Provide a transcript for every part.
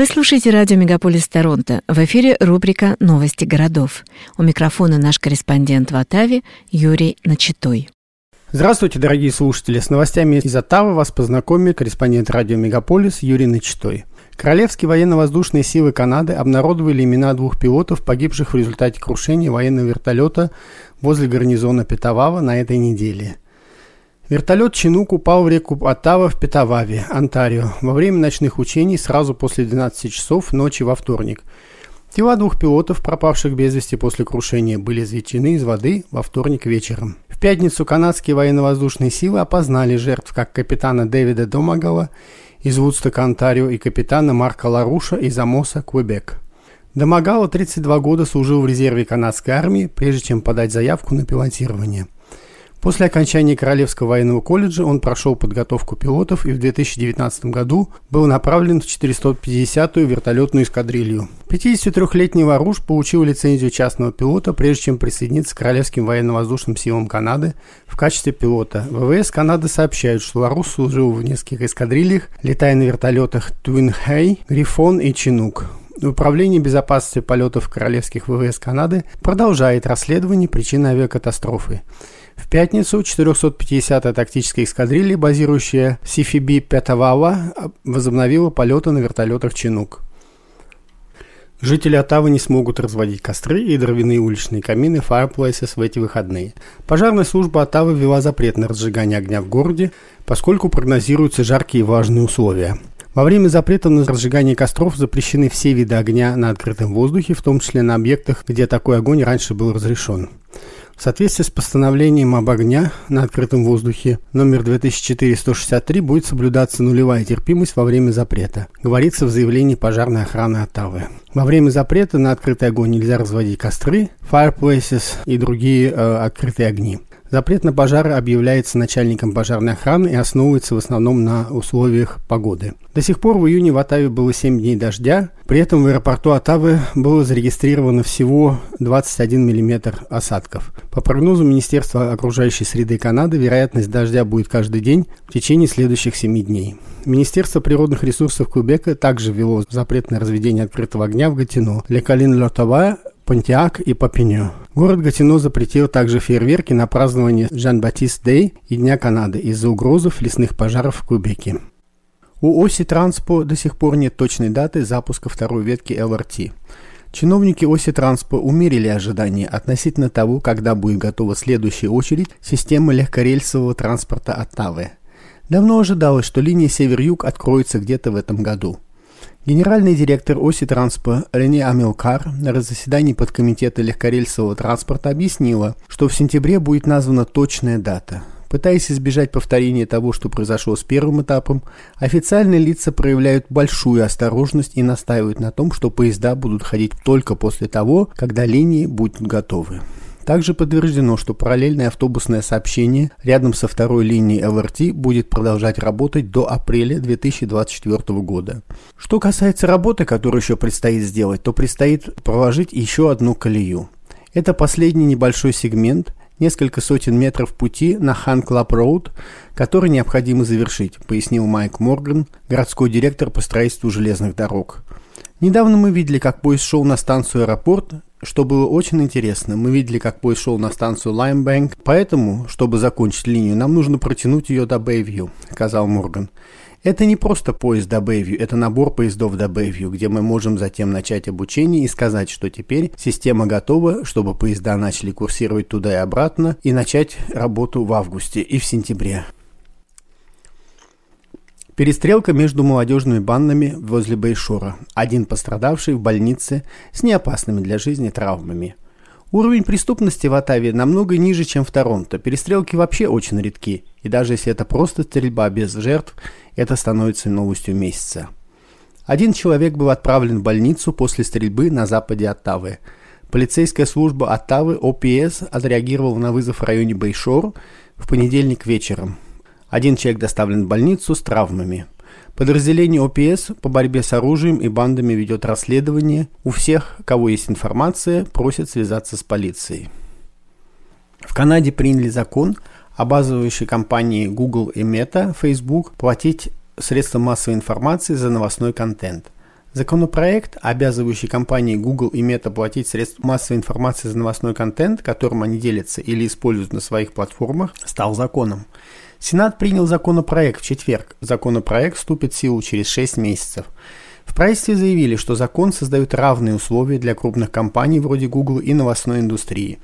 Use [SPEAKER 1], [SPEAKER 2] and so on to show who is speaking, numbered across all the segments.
[SPEAKER 1] Вы слушаете радио «Мегаполис Торонто». В эфире рубрика «Новости городов». У микрофона наш корреспондент в Оттаве Юрий Начитой.
[SPEAKER 2] Здравствуйте, дорогие слушатели! С новостями из Оттавы вас познакомит корреспондент радио «Мегаполис» Юрий Начитой. Королевские военно-воздушные силы Канады обнародовали имена двух пилотов, погибших в результате крушения военного вертолета возле гарнизона Петавава на этой неделе. Вертолет «Чинук» упал в реку Оттава в Петававе, Онтарио, во время ночных учений сразу после 12 часов ночи во вторник. Тела двух пилотов, пропавших без вести после крушения, были извлечены из воды во вторник вечером. В пятницу канадские военно-воздушные силы опознали жертв как капитана Дэвида Домагала из Вудстока, Онтарио, и капитана Марка Ларуша из Амоса, Квебек. Домагала 32 года служил в резерве канадской армии, прежде чем подать заявку на пилотирование – После окончания Королевского военного колледжа он прошел подготовку пилотов и в 2019 году был направлен в 450-ю вертолетную эскадрилью. 53-летний Варуш получил лицензию частного пилота, прежде чем присоединиться к Королевским военно-воздушным силам Канады в качестве пилота. ВВС Канады сообщают, что Варуш служил в нескольких эскадрильях, летая на вертолетах Twin Hay, Грифон и Чинук. Управление безопасности полетов Королевских ВВС Канады продолжает расследование причин авиакатастрофы. В пятницу 450-я тактическая эскадрилья, базирующая Сифиби Пятавала, возобновила полеты на вертолетах «Чинук». Жители Оттавы не смогут разводить костры и дровяные уличные камины Fireplaces в эти выходные. Пожарная служба Оттавы ввела запрет на разжигание огня в городе, поскольку прогнозируются жаркие и важные условия. Во время запрета на разжигание костров запрещены все виды огня на открытом воздухе, в том числе на объектах, где такой огонь раньше был разрешен. В соответствии с постановлением об огня на открытом воздухе номер 2463 будет соблюдаться нулевая терпимость во время запрета, говорится в заявлении пожарной охраны Оттавы. Во время запрета на открытый огонь нельзя разводить костры, fireplaces и другие э, открытые огни. Запрет на пожары объявляется начальником пожарной охраны и основывается в основном на условиях погоды. До сих пор в июне в Оттаве было 7 дней дождя, при этом в аэропорту Оттавы было зарегистрировано всего 21 мм осадков. По прогнозу Министерства окружающей среды Канады, вероятность дождя будет каждый день в течение следующих 7 дней. Министерство природных ресурсов Кубека также ввело запрет на разведение открытого огня в Гатино, Лекалин-Лотова, Понтиак и Папиньо. Город Гатино запретил также фейерверки на празднование Жан-Батист Дэй и Дня Канады из-за угрозов лесных пожаров в Кубеке. У оси Транспо до сих пор нет точной даты запуска второй ветки ЛРТ. Чиновники оси Транспо умерили ожидания относительно того, когда будет готова следующая очередь системы легкорельсового транспорта Оттавы. Давно ожидалось, что линия Север-Юг откроется где-то в этом году. Генеральный директор оси Транспа Рене Амилкар на заседании подкомитета легкорельсового транспорта объяснила, что в сентябре будет названа точная дата. Пытаясь избежать повторения того, что произошло с первым этапом, официальные лица проявляют большую осторожность и настаивают на том, что поезда будут ходить только после того, когда линии будут готовы. Также подтверждено, что параллельное автобусное сообщение рядом со второй линией ЛРТ будет продолжать работать до апреля 2024 года. Что касается работы, которую еще предстоит сделать, то предстоит проложить еще одну колею. Это последний небольшой сегмент, несколько сотен метров пути на Хант Клаб Роуд, который необходимо завершить, пояснил Майк Морган, городской директор по строительству железных дорог. Недавно мы видели, как поезд шел на станцию аэропорт что было очень интересно. Мы видели, как поезд шел на станцию Лаймбэнк, поэтому, чтобы закончить линию, нам нужно протянуть ее до Бэйвью, сказал Морган. Это не просто поезд до Бэйвью, это набор поездов до Бэйвью, где мы можем затем начать обучение и сказать, что теперь система готова, чтобы поезда начали курсировать туда и обратно и начать работу в августе и в сентябре. Перестрелка между молодежными бандами возле Бейшора. Один пострадавший в больнице с неопасными для жизни травмами. Уровень преступности в Оттаве намного ниже, чем в Торонто. Перестрелки вообще очень редки. И даже если это просто стрельба без жертв, это становится новостью месяца. Один человек был отправлен в больницу после стрельбы на западе Оттавы. Полицейская служба Оттавы ОПС отреагировала на вызов в районе Бейшор в понедельник вечером. Один человек доставлен в больницу с травмами. Подразделение ОПС по борьбе с оружием и бандами ведет расследование. У всех, кого есть информация, просят связаться с полицией. В Канаде приняли закон, обязывающий компании Google и Meta, Facebook платить средствам массовой информации за новостной контент. Законопроект, обязывающий компании Google и Meta платить средств массовой информации за новостной контент, которым они делятся или используют на своих платформах, стал законом. Сенат принял законопроект в четверг. Законопроект вступит в силу через 6 месяцев. В правительстве заявили, что закон создает равные условия для крупных компаний вроде Google и новостной индустрии.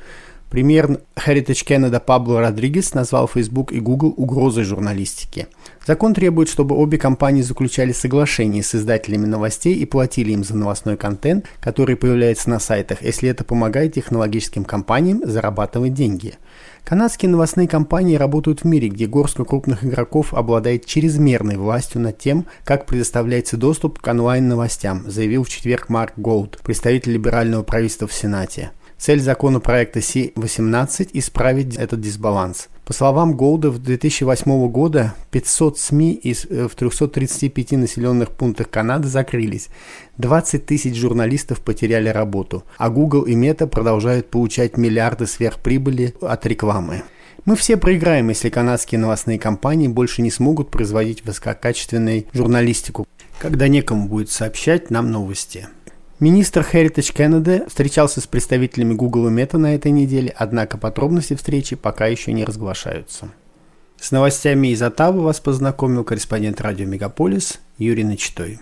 [SPEAKER 2] Премьер Heritage Canada Пабло Родригес назвал Facebook и Google угрозой журналистики. Закон требует, чтобы обе компании заключали соглашение с издателями новостей и платили им за новостной контент, который появляется на сайтах, если это помогает технологическим компаниям зарабатывать деньги. Канадские новостные компании работают в мире, где горстка крупных игроков обладает чрезмерной властью над тем, как предоставляется доступ к онлайн-новостям, заявил в четверг Марк Голд, представитель либерального правительства в Сенате. Цель законопроекта Си-18 – исправить этот дисбаланс. По словам Голда, в 2008 года 500 СМИ из, э, в 335 населенных пунктах Канады закрылись. 20 тысяч журналистов потеряли работу, а Google и Meta продолжают получать миллиарды сверхприбыли от рекламы. Мы все проиграем, если канадские новостные компании больше не смогут производить высококачественную журналистику, когда некому будет сообщать нам новости. Министр Heritage Canada встречался с представителями Google и Meta на этой неделе, однако подробности встречи пока еще не разглашаются. С новостями из Оттавы вас познакомил корреспондент радио Мегаполис Юрий Начитой.